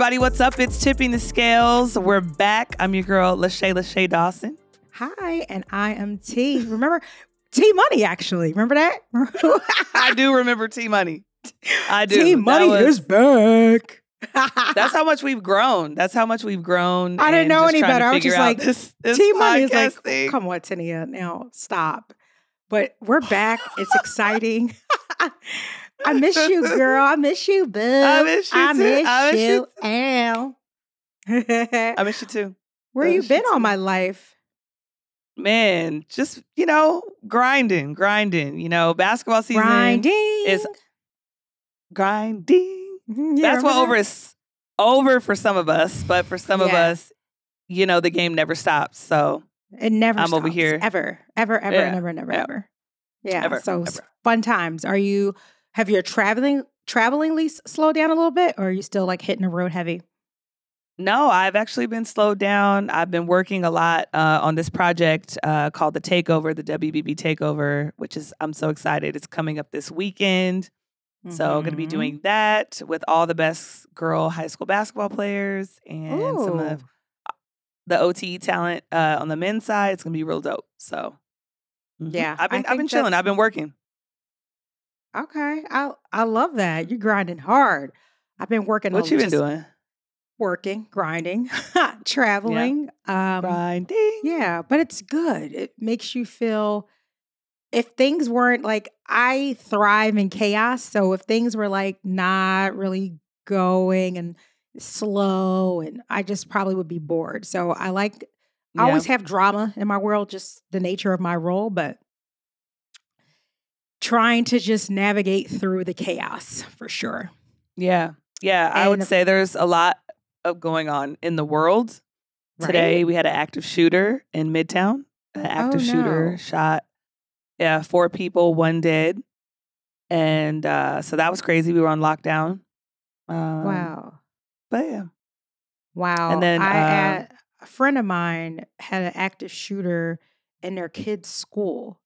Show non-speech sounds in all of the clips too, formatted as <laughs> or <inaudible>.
Everybody, what's up? It's Tipping the Scales. We're back. I'm your girl, Lachey Lachey Dawson. Hi, and I am T. Remember T Money, actually. Remember that? <laughs> I do remember T Money. I do. T Money was- is back. <laughs> That's how much we've grown. That's how much we've grown. I didn't know any better. I was just like, <laughs> this, this T Money is like, thing. come on, Tania, now stop. But we're back. It's exciting. I miss you, girl. I <laughs> miss you, boo. I miss you I too. miss I miss you. Ow. <laughs> I miss you too. Where you been all too. my life? Man, just, you know, grinding, grinding. You know, basketball season Grinding. is grinding. <laughs> Yeah, That's what over is over for some of us, but for some of us, you know, the game never stops. So? It never I'm over here. Ever, ever, ever, Yeah, never, never, yeah. ever. Yeah. Ever, so ever. fun times. Are you have your traveling traveling lease slowed down a little bit or are you still like hitting the road heavy? no, I've actually been slowed down. I've been working a lot uh, on this project uh, called the Takeover, the WBB Takeover, which is I'm so excited. It's coming up this weekend. So I'm going to be doing that with all the best girl high school basketball players and some of the OTE talent uh, on the men's side. It's going to be real dope. So mhm. Yeah, I've been I've been chilling. I've been working. Okay. I I love that. You're grinding hard. I've been working What you been doing? Working, grinding, <laughs> traveling. Um Grinding. Yeah, but it's good. It makes you feel if things weren't like I thrive in chaos. So if things were like not really going and slow and I just probably would be bored. So I like I Yeah. always have drama in my world, just the nature of my role, but trying to just navigate through the chaos for sure. Yeah. Yeah. I would say there's a lot of going on in the world. Today we had an active shooter in Midtown. An active shooter no. shot yeah, four people, one dead. And uh, so that was crazy. We were on lockdown. Um, Wow. But yeah. Wow. And then, I uh, a friend of mine had an active shooter in their kid's school,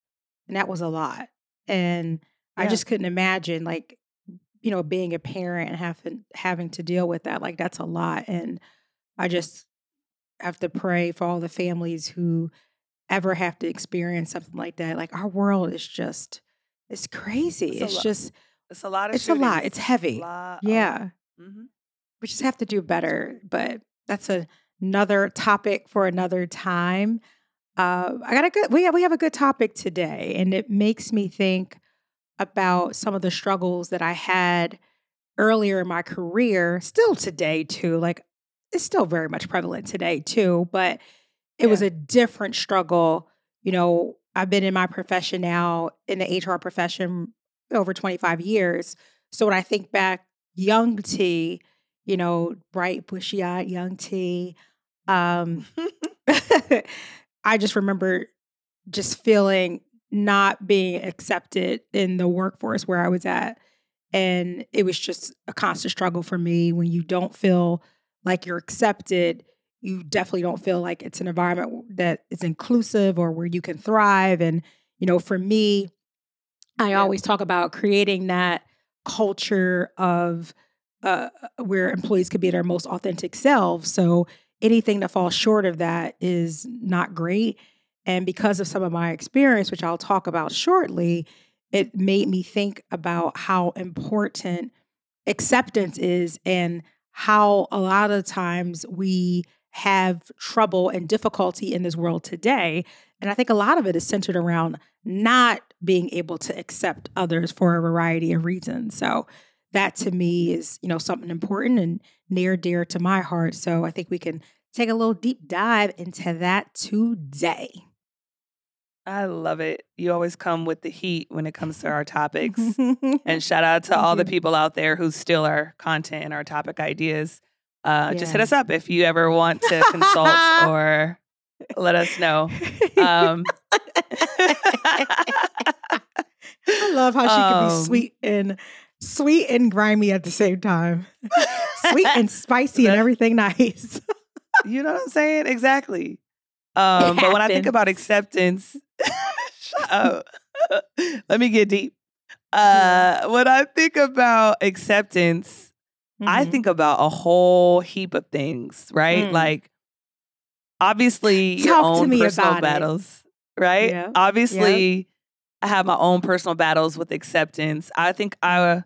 and that was a lot. And I just couldn't imagine, like, you know, being a parent and having having to deal with that. Like, that's a lot. And I just have to pray for all the families who ever have to experience something like that. Like, our world is just, it's crazy. It's It's, just, It's a lot of it's a lot. It's heavy. Lot, Yeah hmm we just have to do better. But that's a, another topic for another time. Uh, I got a good. We have we have a good topic today, and it makes me think about some of the struggles that I had earlier in my career. Still today too. Like it's still very much prevalent today too, but it was a different struggle. You know, I've been in my profession now in the HR profession over 25 years. So when I think back, young T, you know, bright, bushy eyed young T, um, <laughs> <laughs> <laughs> I just remember just feeling not being accepted in the workforce where I was at. And it was just a constant struggle for me when you don't feel like you're accepted. You definitely don't feel like it's an environment that is inclusive or where you can thrive. And, you know, for me, I always talk about creating that culture of uh, where employees could be their most authentic selves. So anything that falls short of that is not great. And because of some of my experience, which I'll talk about shortly, it made me think about how important acceptance is and how a lot of times we have trouble and difficulty in this world today. And I think a lot of it is centered around not being able to accept others for a variety of reasons. So that to me is, you know, something important and near dear to my heart. So I think we can take a little deep dive into that today. I love it. You always come with the heat when it comes to our topics. <laughs> and shout out to all the people out there who steal our content and our topic ideas. Uh, Just hit us up if you ever want to consult <laughs> or let us know. Um, <laughs> I love how she can Um, be sweet and sweet and grimy at the same time. <laughs> sweet and spicy and everything nice. <laughs> you know what I'm saying? Exactly. Um, but when I think about acceptance, <laughs> shut up. Let me get deep. Uh, when I think about acceptance, I Mhm. think about a whole heap of things, right? Mm. Like obviously your Talk to own me personal about it. battles, right? Yeah, Obviously I have my own personal battles with acceptance. I think I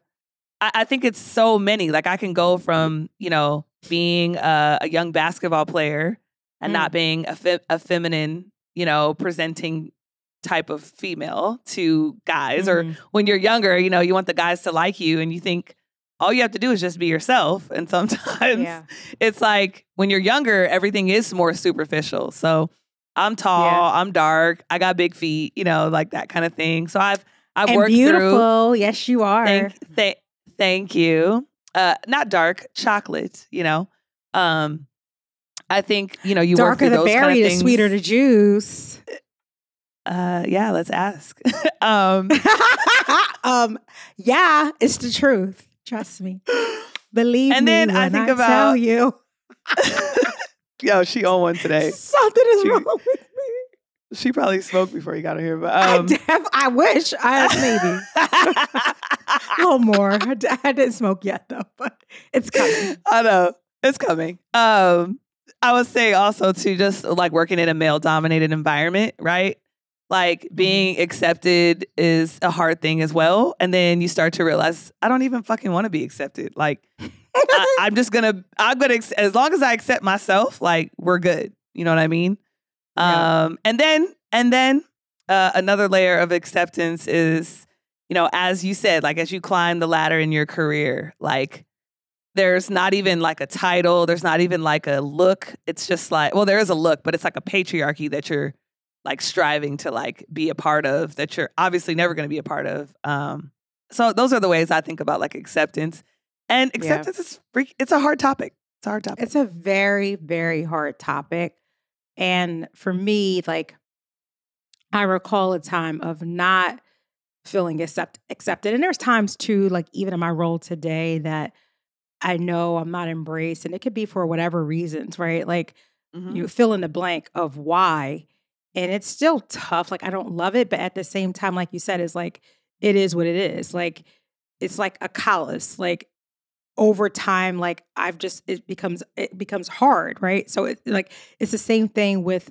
I, I think it's so many. Like I can go from, you know, being a, a young basketball player and Mm. not being a, fe- a feminine, you know, presenting type of female to guys or Mhm. when you're younger, you know, you want the guys to like you and you think all you have to do is just be yourself. And <laughs> sometimes yeah. it's like when you're younger, everything is more superficial. So I'm tall, I'm dark, I got big feet, you know, like that kind of thing. So I've I've and worked through beautiful. Yes, you are. thank thank thank you. Uh not dark, chocolate, you know. Um I think, you know, you Darker the those berry, kind of the sweeter the juice. uh yeah, let's ask. <laughs> um <laughs> um, yeah, it's the truth. Trust me. Believe And me then when I think tell about- you <laughs> Yo, she on one today. something is She- wrong with me. She probably smoked before you got her here, but I, um def- I wish I maybe a <laughs> little more. I, didn't smoke yet though, but it's coming. I know it's coming. Um, I would say also to just like working in a male dominated environment, right? Like being accepted is a hard thing as well, and then you start to realize I don't even fucking want to be accepted. Like I, <laughs> I'm just gonna, I'm gonna, as long as I accept myself, like we're good. You know what I mean? Yeah. Um, and then, and then uh, another layer of acceptance is, you know, as you said, like as you climb the ladder in your career, like there's not even like a title, there's not even like a look. It's just like, well, there is a look, but it's like a patriarchy that you're like striving to like be a part of that you're obviously never going to be a part of. Um, so those are the ways I think about like acceptance. And Yeah. acceptance is freak, it's a hard topic. It's a hard topic. It's a very, very hard topic. And for me, like, I recall a time of not feeling accept- accepted. And there's times too, like, even in my role today, that I know I'm not embraced. And it could be for whatever reasons, right? Like, Mhm. you fill in the blank of why. And it's still tough. Like, I don't love it. But at the same time, like you said, it's like, it is what it is. Like, it's like a callus. Like, over time like i've just it becomes it becomes hard right so it like it's the same thing with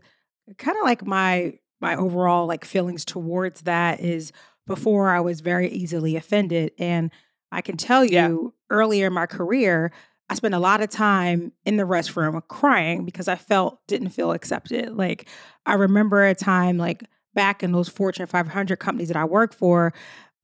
kind of like my my overall like feelings towards that is before i was very easily offended and i can tell you Yeah. earlier in my career i spent a lot of time in the restroom crying because i felt didn't feel accepted like i remember a time like back in those fortune 500 companies that i worked for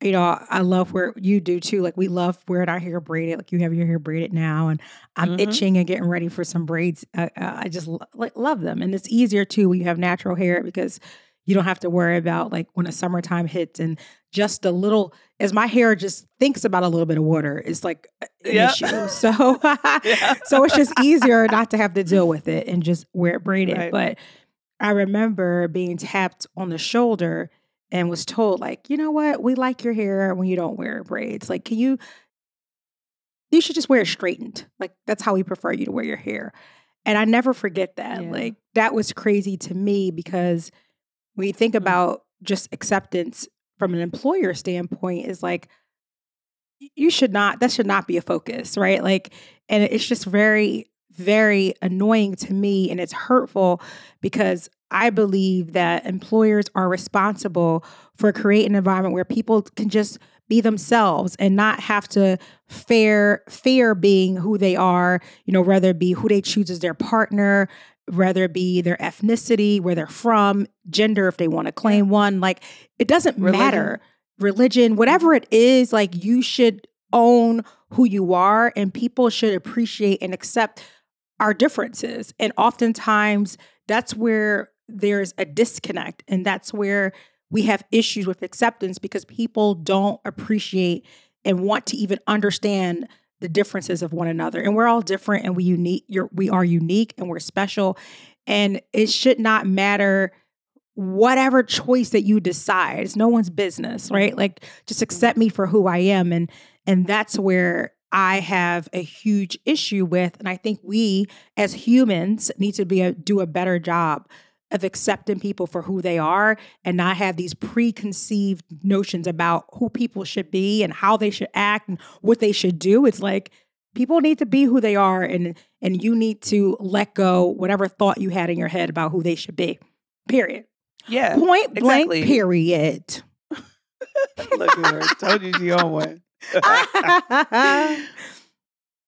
you know, I love where you do too. Like we love wearing our hair braided. Like you have your hair braided now, and I'm Mhm. itching and getting ready for some braids. Uh, uh, I just lo- like love them, and it's easier too when you have natural hair because you don't have to worry about like when the summertime hits and just a little. As my hair just thinks about a little bit of water, it's like an Yep. issue. <laughs> So, Yeah. <laughs> so it's just easier not to have to deal with it and just wear it braided. Right. But I remember being tapped on the shoulder and was told, like, you know what, we like your hair when you don't wear braids. Like, can you, you should just wear it straightened. Like, that's how we prefer you to wear your hair. And I never forget that. Yeah. Like, that was crazy to me because when you think Mm. about just acceptance from an employer standpoint, is like, you should not, that should not be a focus, right? Like, and it's just very, very annoying to me and it's hurtful because I believe that employers are responsible for creating an environment where people can just be themselves and not have to fear fear being who they are, you know, whether it be who they choose as their partner, whether it be their ethnicity, where they're from, gender if they want to claim one, like it doesn't Religion. matter. Religion, whatever it is, like you should own who you are and people should appreciate and accept our differences. And oftentimes that's where there's a disconnect and that's where we have issues with acceptance because people don't appreciate and want to even understand the differences of one another. And we're all different and we unique you're, we are unique and we're special and it should not matter whatever choice that you decide. It's no one's business, right? Like just accept me for who I am and and that's where I have a huge issue with and I think we as humans need to be a, do a better job of accepting people for who they are and not have these preconceived notions about who people should be and how they should act and what they should do. It's like people need to be who they are and and you need to let go whatever thought you had in your head about who they should be. Period. Yeah. Point blank exactly. period. <laughs> Look at her. Told you she on one. <laughs> <laughs>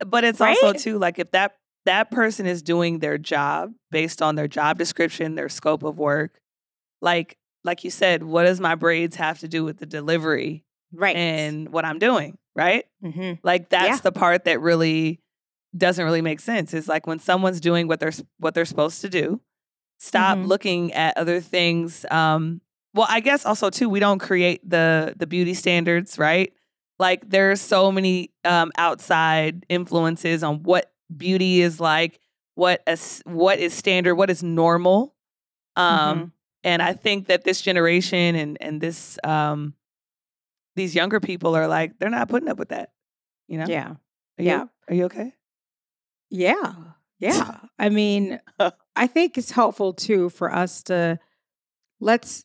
but it's Right? also too like if that that person is doing their job based on their job description, their scope of work, like like you said, what does my braids have to do with the delivery right. and what I'm doing, right? hmm Like that's Yeah. the part that really doesn't really make sense. Is like when someone's doing what they're what they're supposed to do, stop Mhm. looking at other things. Um, well, I guess also too, we don't create the the beauty standards, right? Like there's so many um, outside influences on what beauty is like, what is what is standard, what is normal. Um, And I think that this generation and and this um, these younger people are like they're not putting up with that. You know? Yeah. Are you, yeah. Are you okay? Yeah. <laughs> Yeah. I mean, I think it's helpful too for us to let's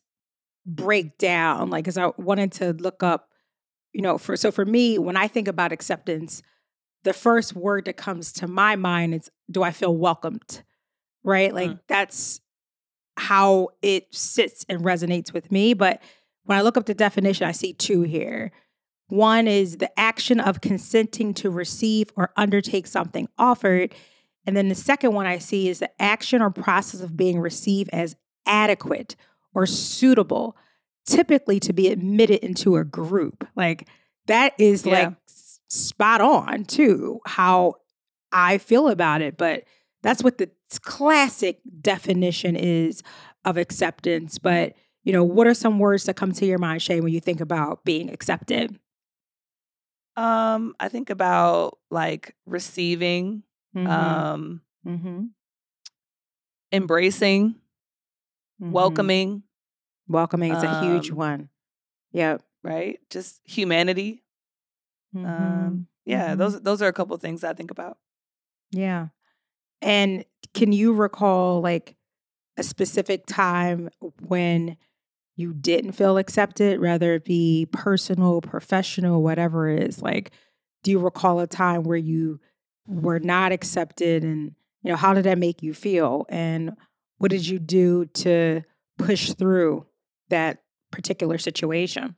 break down, like, because I wanted to look up, you know, for so for me, when I think about acceptance, the first word that comes to my mind is do I feel welcomed? Right? Like, mm. that's how it sits and resonates with me. But when I look up the definition, I see two here. One is the action of consenting to receive or undertake something offered. And then the second one I see is the action or process of being received as adequate or suitable, typically to be admitted into a group. Like that is Yeah. like spot on too, how I feel about it. But that's what the classic definition is of acceptance. But you know, what are some words that come to your mind, Shay, when you think about being accepted? Um, I think about like receiving, Mhm, um, mhm, embracing, mhm. welcoming, Welcoming is a huge um, one. Yep. right? Just humanity. Mhm, Um, yeah, mhm. those those are a couple things I think about. Yeah. And can you recall like a specific time when you didn't feel accepted, whether it be personal, professional, whatever it is? Like, do you recall a time where you were not accepted and, you know, how did that make you feel? And what did you do to push through that particular situation?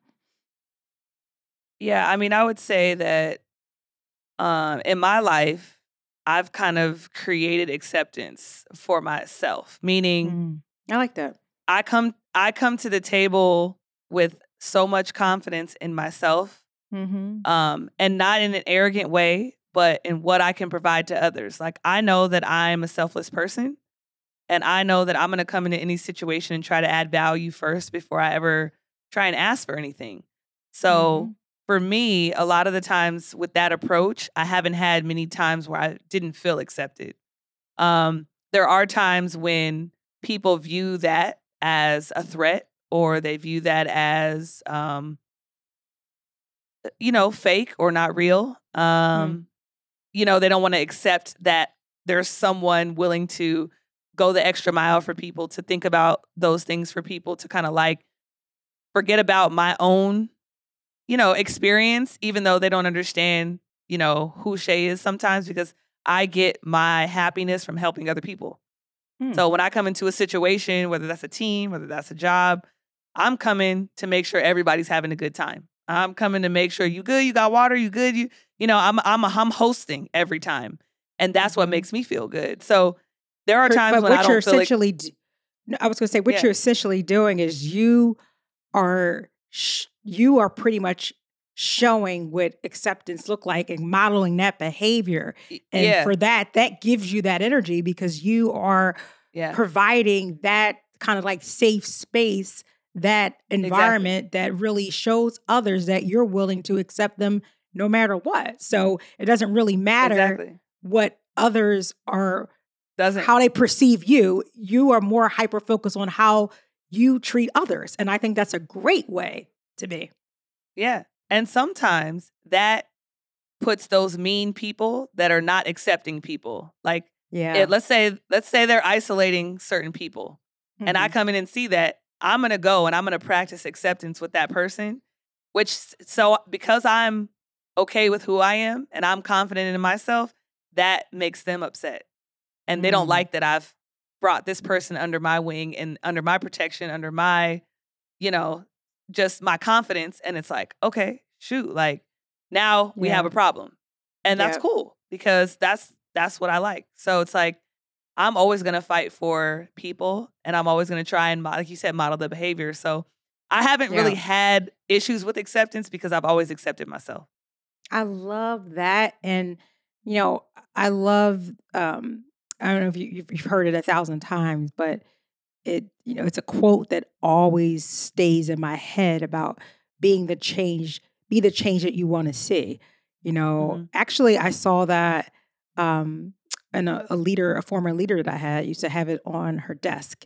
Yeah, I mean, I would say that um, in my life, I've kind of created acceptance for myself, meaning Mm. I like that. I come I come to the table with so much confidence in myself, Mm-hmm. um, and not in an arrogant way, but in what I can provide to others. Like I know that I'm a selfless person, and I know that I'm going to come into any situation and try to add value first before I ever try and ask for anything. So for me, a lot of the times with that approach, I haven't had many times where I didn't feel accepted. Um, there are times when people view that as a threat or they view that as, um, you know, fake or not real. Um, You know, they don't want to accept that there's someone willing to go the extra mile for people, to think about those things for people, to kind of like forget about my own you know, experience, even though they don't understand, you know, who Shay is sometimes because I get my happiness from helping other people. Hmm. So when I come into a situation, whether that's a team, whether that's a job, I'm coming to make sure everybody's having a good time. I'm coming to make sure you good, you got water, you good, you you know, I'm I'm I'm hosting every time. And that's what Mhm. makes me feel good. So there are times but when I what you're don't feel like essentially, d- no, I was going to say, what Yeah. you're essentially doing is you are sh- you are pretty much showing what acceptance look like and modeling that behavior. And yeah, for that, that gives you that energy because you are yeah. providing that kind of like safe space, that environment that really shows others that you're willing to accept them no matter what. So it doesn't really matter Exactly. what others are Doesn't how they perceive you, you are more hyper focused on how you treat others. And I think that's a great way to be. Yeah. And sometimes that puts those mean people that are not accepting people. Like Yeah. it, let's say let's say they're isolating certain people and I Mhm. come in and see that, I'm going to go and I'm going to practice acceptance with that person, which so because I'm okay with who I am and I'm confident in myself, that makes them upset. And they don't Mm. like that I've brought this person under my wing and under my protection, under my, you know, just my confidence. And it's like, okay, shoot, like now we have a problem. And that's Yeah. cool because that's that's what I like. So it's like I'm always gonna fight for people and I'm always gonna try and like you said, model the behavior. So I haven't really had issues with acceptance because I've always accepted myself. I love that. And, you know, I love, um, I don't know if you, you've you've heard it a thousand times, but it, you know, it's a quote that always stays in my head about being the change, be the change that you want to see. You know, Mhm. actually, I saw that, um, and a, a leader, a former leader that I had used to have it on her desk.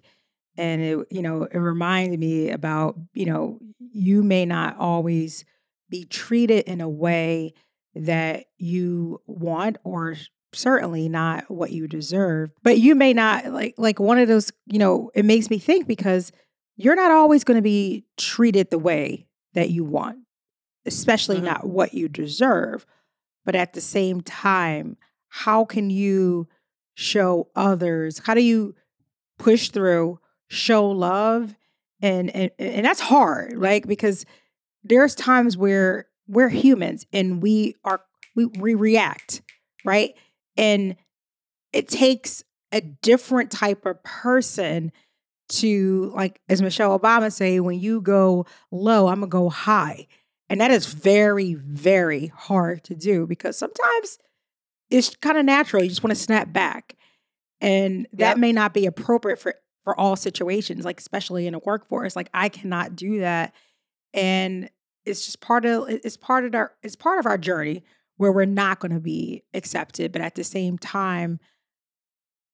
And it, you know, it reminded me about, you know, you may not always be treated in a way that you want or certainly not what you deserve but you may not like like one of those you know it makes me think because you're not always going to be treated the way that you want especially Mhm. not what you deserve but at the same time how can you show others how do you push through show love and and and that's hard like because there's times where we're humans and we are we, we react right and it takes a different type of person to like as michelle obama say when you go low i'm gonna go high. And that is very very hard to do because sometimes it's kind of natural you just want to snap back. And that Yep. may not be appropriate for for all situations like especially in a workforce like i cannot do that. And it's just part of it's part of our it's part of our journey where we're not going to be accepted but at the same time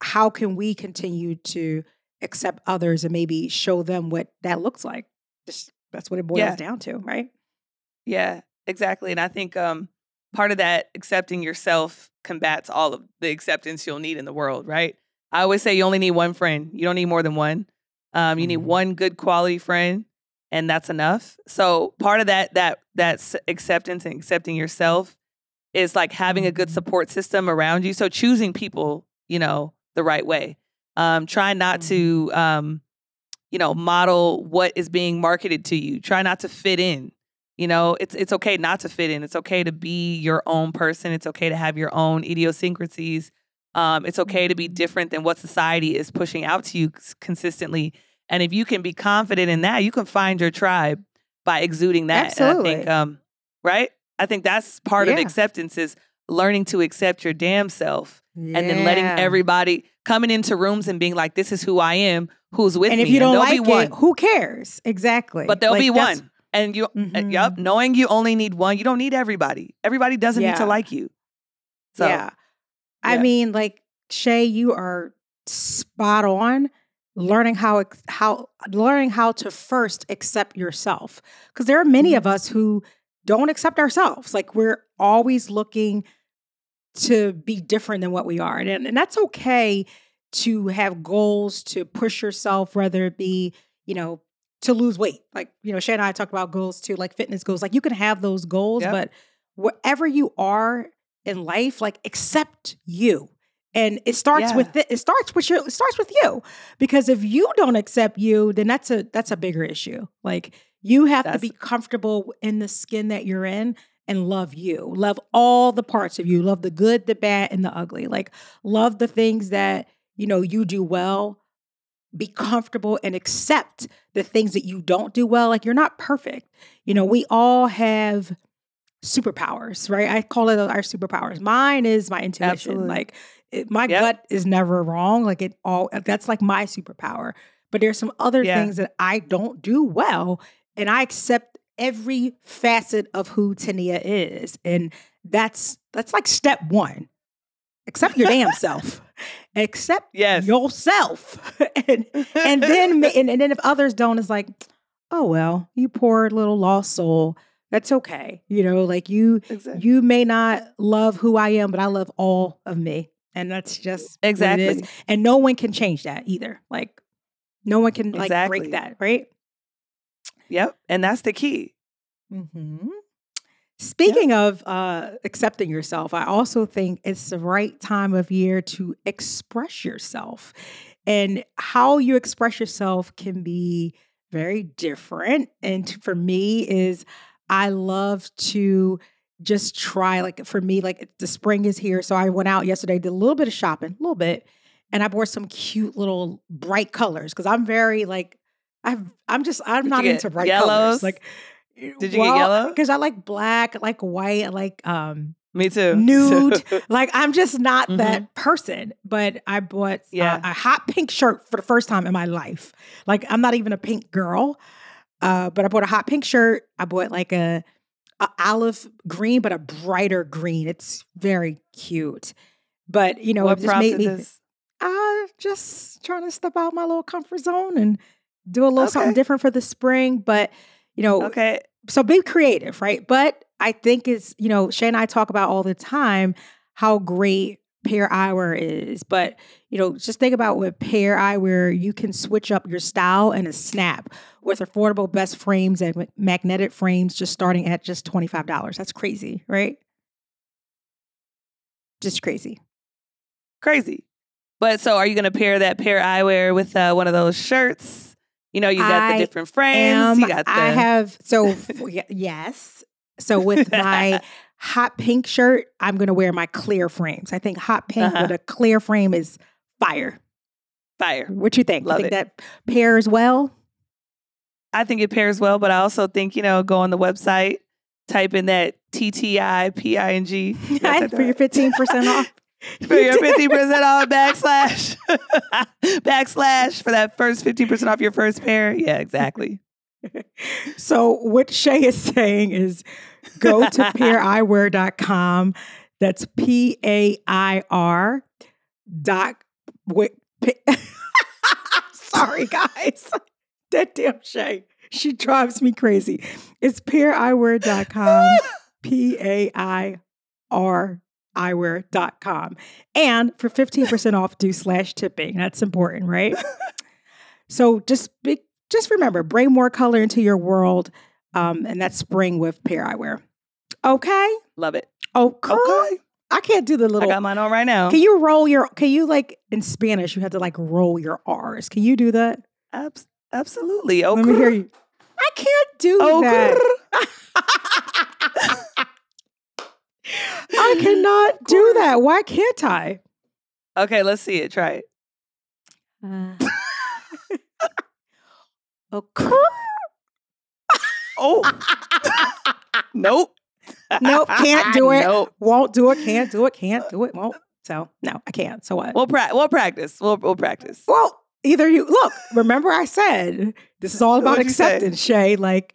how can we continue to accept others and maybe show them what that looks like just that's what it boils Yeah. down to right Yeah, exactly. And I think um, part of that accepting yourself combats all of the acceptance you'll need in the world, right? I always say you only need one friend. You don't need more than one. Um, you need Mhm. one good quality friend, and that's enough. So part of that that that acceptance and accepting yourself is like having a good Mhm. support system around you. So choosing people, you know, the right way. Um, try not to, um, you know, model what is being marketed to you. Try not to fit in. You know, it's it's okay not to fit in. It's okay to be your own person. It's okay to have your own idiosyncrasies. Um, it's okay to be Mhm. different than what society is pushing out to you consistently. And if you can be confident in that, you can find your tribe by exuding that. And I think, Absolutely. um, right? I think that's part of acceptance is learning to accept your damn self and then letting everybody coming into rooms and being like, "This is who I am. Who's with and me?" And if you don't like be one, it who cares exactly but there'll Like, be one. And you, uh, Mhm. yep, knowing you only need one, you don't need everybody. Everybody doesn't need to like you. So, yeah. I yeah. mean, like Shay, you are spot on. Learning how how learning how to first accept yourself, because there are many of Mhm. us who don't accept ourselves. Like we're always looking to be different than what we are, and and that's okay to have goals to push yourself, whether it be you know to lose weight. Like you know, Shay and I talked about goals too, like fitness goals. Like you can have those goals, Yep. but wherever you are in life, like accept you. And it starts Yeah. with it, it starts with your it starts with you. Because if you don't accept you, then that's a that's a bigger issue. Like you have to be comfortable in the skin that you're in and love you. Love all the parts of you. Love the good, the bad, and the ugly. Like love the things that, you know, you do well. Be comfortable and accept the things that you don't do well. Like you're not perfect. You know, we all have superpowers, right? I call it our superpowers. Mine is my intuition. Absolutely. Like it, my Yep. gut is never wrong. Like it all that's like my superpower. But there's some other Yeah. things that I don't do well, and I accept every facet of who Tania is, and that's that's like step one. Accept your damn self. <laughs> Accept Yes. yourself, <laughs> and and then and, and then if others don't, it's like, oh well, you poor little lost soul. That's okay. You know, like you Exactly. you may not love who I am, but I love all of me. And that's just what it Exactly. And no one can change that either. Like no one can like Exactly. break that, right? Yep. And that's the key. Mm-hmm. Speaking of uh, accepting yourself, I also think it's the right time of year to express yourself. And how you express yourself can be very different. And for me, is I love to just try, like for me, like the spring is here. So I went out yesterday, did a little bit of shopping, a little bit, and I bought some cute little bright colors because I'm very like, I've, I'm just, I'm Did not into bright yellows? colors. Like, Did you get yellow? Because I like black, I like white, I like um Me too. <laughs> nude. like I'm just not Mhm. that person. But I bought uh, Yeah. a hot pink shirt for the first time in my life. Like I'm not even a pink girl. Uh, but I bought a hot pink shirt. I bought like a, a olive green, but a brighter green. It's very cute. But you know, what it just made me this? uh just trying to step out my little comfort zone and do a little something different for the spring. But you know, Okay. so be creative, right? But I think it's, you know, Shay and I talk about all the time how great pair eyewear is. But, you know, just think about with pair eyewear, you can switch up your style in a snap with affordable best frames and magnetic frames just starting at just $25. That's crazy, right? Just crazy. Crazy. But so are you going to pair that pair eyewear with uh, one of those shirts? You know, you got I the different frames. Am you got the I have so <laughs> yes. So with my <laughs> hot pink shirt, I'm gonna wear my clear frames. I think hot pink Uh-huh. with a clear frame is fire. fire. What you think? Love you think it. that pairs well? I think it pairs well, but I also think, you know, go on the website, type in that TTI PING. for your 15% off. <laughs> <laughs> for your 50% off backslash <laughs> backslash for that first 50% off your first pair. Yeah, exactly. <laughs> So what Shay is saying is go to paireyewear.com. That's P A I R dot wi- P- Sorry guys. That damn Shay. She drives me crazy. It's paireyewear.com. P A I R eyewear.com. And for 15% off, do slash tipping. That's important, right? <laughs> so just be, just remember, bring more color into your world. Um, and that's spring with pair eyewear. Okay. Love it. Okay. Okay. I can't do the little. I got mine on right now. Can you roll your? Can you like in Spanish? You have to like roll your R's. Can you do that? Abs- absolutely. Okay. Let me hear you. I can't do Okay. that. <laughs> I cannot <laughs> do that. Why can't I? Okay, let's see it. Try it. Uh. <laughs> okay. Oh, <laughs> nope. Nope, can't do it. Nope. Won't do it. Can't do it. Can't do it. Won't. So no, I can't. So what? We'll, pra- we'll practice. We'll, we'll practice. Well, either you look, remember I said this is all about What'd acceptance, Shay. Like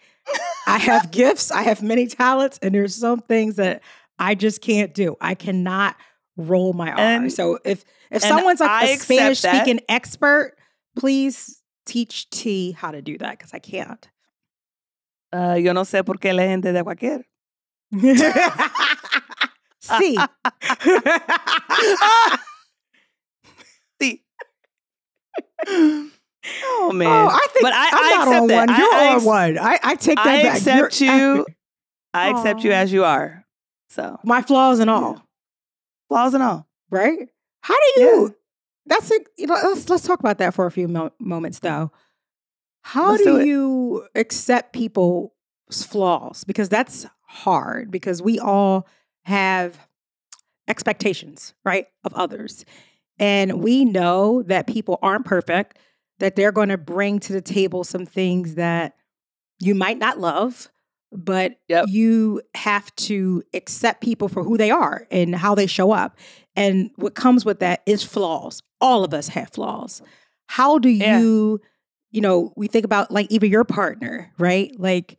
I have gifts, I have many talents, and there's some things that I just can't do. I cannot roll my R. And- so if if someone's like I a Spanish speaking expert, please teach T how to do that because I can't. Uh, yo no sé por qué la gente de cualquier. See. <laughs> <laughs> Sí. Oh man. Oh, I think But I- I'm I not accept on that. one. You're I on one. I, I take that I back. accept You're- you. I accept you as you are. So my flaws and all. flaws and all. right? How do you? That's a you know. Let's let's talk about that for a few mo- moments, mm. though. How Let's do, do you accept people's flaws? Because that's hard. Because we all have expectations, right, of others, and we know that people aren't perfect. That they're going to bring to the table some things that you might not love, but Yep. you have to accept people for who they are and how they show up. And what comes with that is flaws. All of us have flaws. How do Yeah. you, you know, we think about like even your partner, right? Like,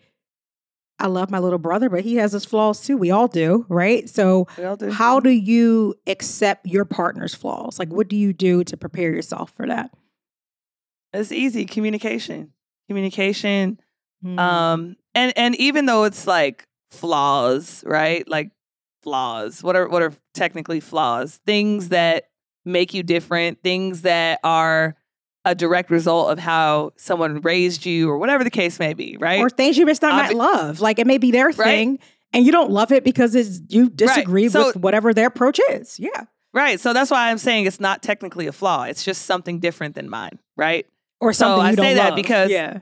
I love my little brother, but he has his flaws too. We all do, right? So, do. how do you accept your partner's flaws? Like, what do you do to prepare yourself for that? It's easy. Communication. Communication. Mm. Um, and and even though it's like flaws, right? Mm-hmm. Like flaws. What are what are technically flaws? Things that make you different, things that are a direct result of how someone raised you or whatever the case may be, right? or things you just not Obvi- love. Like it may be their thing, and you don't love it because it's you disagree So- with whatever their approach is. Yeah. Right. So that's why I'm saying it's not technically a flaw. It's just something different than mine. Right. Or So something I don't say that love. because- yeah.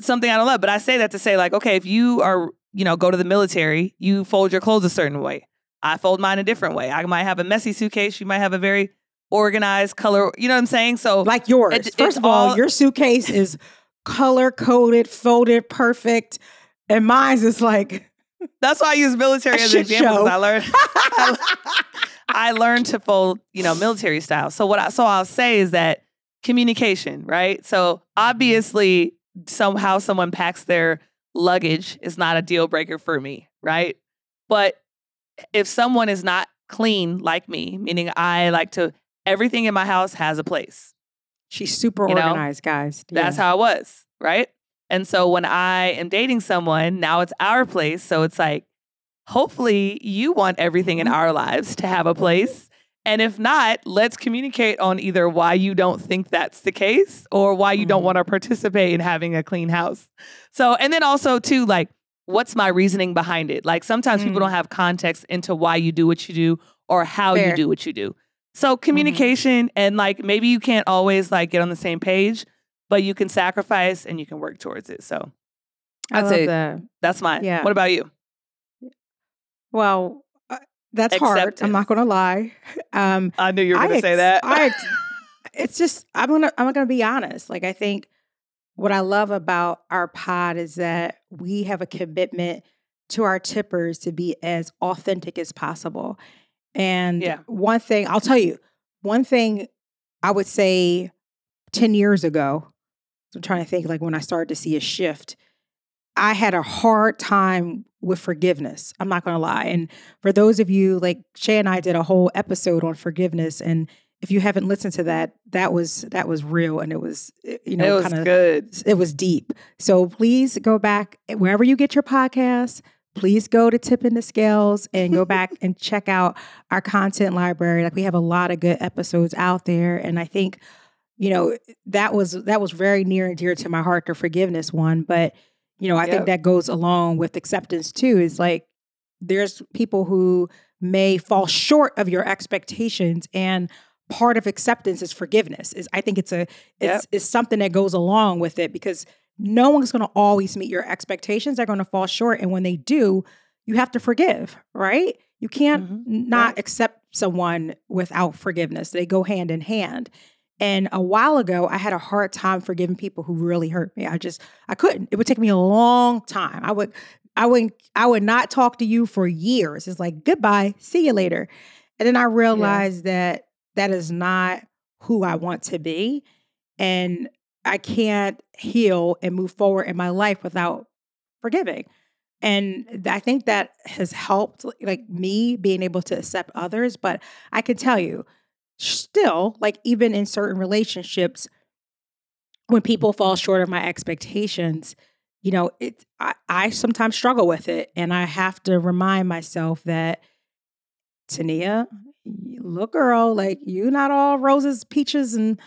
Something I don't love. But I say that to say, like, okay, if you are, you know, go to the military, you fold your clothes a certain way. I fold mine a different way. I might have a messy suitcase. You might have a very organized color. You know what I'm saying? So Like yours. It- First of all, all- your suitcase is color coded, folded, perfect. And mine's is like <laughs> that's why I use military as an example. I learned <laughs> <laughs> I learned to fold, you know, military style. So what I so I'll say is that communication, right? So mm-hmm. obviously somehow someone packs their luggage is not a deal breaker for me, right? But if someone is not clean like me, meaning I like to everything in my house has a place. she's super You know, organized, guys. That's how I was, right? And so when I am dating someone, now it's our place. So it's like, hopefully you want everything in mm-hmm. our lives to have a place. And if not, let's communicate on either why you don't think that's the case or why you don't Mhm. want to participate in having a clean house. So, and then also, too, like, what's my reasoning behind it? Like, sometimes people Mm. don't have context into why you do what you do or how Fair. you do what you do. So, communication and like maybe you can't always like get on the same page, but you can sacrifice and you can work towards it. So, I I'd say that. that's mine. Yeah. What about you? Well, that's hard. I'm not going to lie. <laughs> Um, I knew you were going to say that. I <laughs> it's just I'm gonna I'm gonna be honest. Like I think what I love about our pod is that we have a commitment to our tippers to be as authentic as possible. And Yeah. one thing I'll tell you, one thing I would say 10 years ago, I'm trying to think like when I started to see a shift, I had a hard time with forgiveness. I'm not going to lie. And for those of you, like Shay and I did a whole episode on forgiveness. And if you haven't listened to that, that was that was real and it was you it know was kind of good. it was deep. So please go back eh, wherever you get your podcasts. Please go to Tipping the Scales and go back <laughs> and check out our content library. Like we have a lot of good episodes out there, and I think you know that was that was very near and dear to my heart, the forgiveness one. But you know, I Yep. think that goes along with acceptance too. Is like there's people who may fall short of your expectations and part of acceptance is forgiveness is i think it's a it's, it's something that goes along with it because no one's going to always meet your expectations they're going to fall short and when they do you have to forgive right you can't Mhm. not Right. accept someone without forgiveness they go hand in hand and a while ago i had a hard time forgiving people who really hurt me. I just i couldn't. It would take me a long time. I would i would i would not talk to you for years. It's like goodbye. See you later. And then i realized that that is not who i want to be and i can't heal and move forward in my life without forgiving. And i think that has helped like me being able to accept others but i can tell you still like even in certain relationships when people fall short of my expectations you know it I, I sometimes struggle with it and i have to remind myself that tania look girl like you not all roses peaches and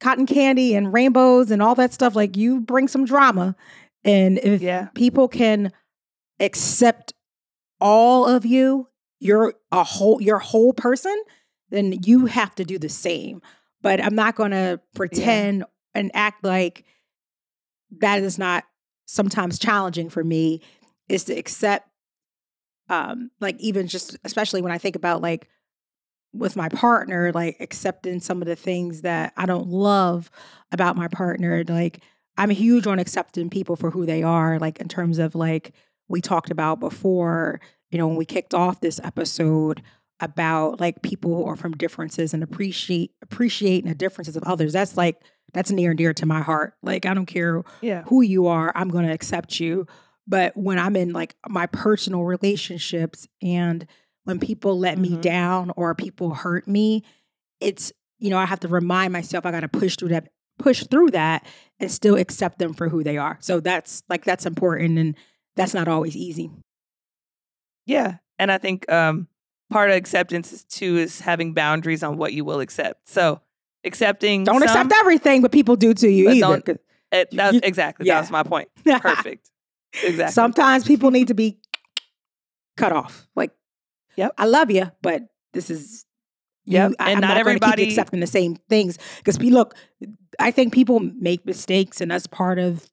cotton candy and rainbows and all that stuff like you bring some drama and if Yeah. people can accept all of you you're a whole your whole person then you have to do the same but i'm not going to pretend and act like that is not sometimes challenging for me is to accept um like even just especially when i think about like with my partner like accepting some of the things that i don't love about my partner like i'm huge on accepting people for who they are like in terms of like we talked about before you know when we kicked off this episode about like people who are from differences and appreciate appreciating the differences of others that's like that's near and dear to my heart like i don't care Yeah. who you are, I'm going to accept you. But when I'm in like my personal relationships and when people let me Mhm. down or people hurt me, it's, you know, I have to remind myself I got to push through that, push through that and still accept them for who they are. So that's like, that's important. And that's not always easy. Yeah. And I think um, part of acceptance is too is having boundaries on what you will accept. So accepting Don't some, accept everything, but people do to you either. it, that's exactly yeah. that was my point. <laughs> Perfect. Exactly. Sometimes people need to be cut off. Like, Yep. I love you, but this is. I, And am not not, everybody accepting the same things because we look. I think people make mistakes, and that's part of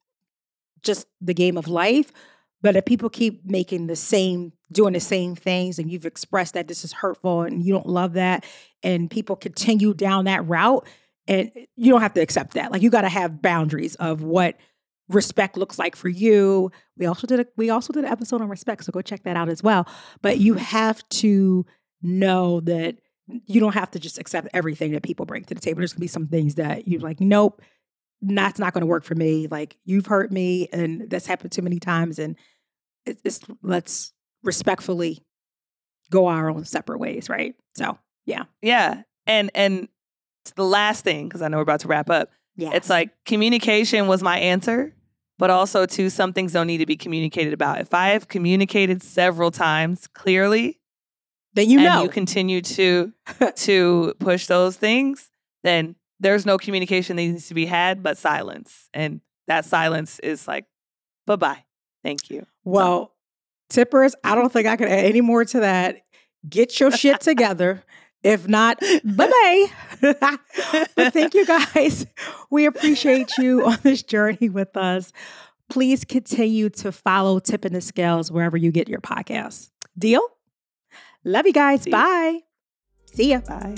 just the game of life. But if people keep making the same, doing the same things, and you've expressed that this is hurtful and you don't love that, and people continue down that route, and you don't have to accept that. Like you got to have boundaries of what respect looks like for you. We also did a, we also did an episode on respect, so go check that out as well. But you have to know that you don't have to just accept everything that people bring to the table. There's gonna be some things that you're like, nope, that's not gonna work for me. Like you've hurt me, and that's happened too many times, and it's, it's let's respectfully go our own separate ways, right? So Yeah. Yeah. And and the last thing because I know we're about to wrap up. yeah, It's like communication was my answer, but also too some things don't need to be communicated about. If I have communicated several times clearly then you and know you continue to <laughs> to push those things, then there's no communication that needs to be had but silence. And that silence is like, bye bye. Thank you. Well, tippers, I don't think I can add any more to that. Get your shit together. If not, bye bye. <laughs> but thank you guys. We appreciate you on this journey with us. Please continue to follow Tipping the Scales wherever you get your podcasts. Deal? Love you guys. See. Bye. See ya. Bye.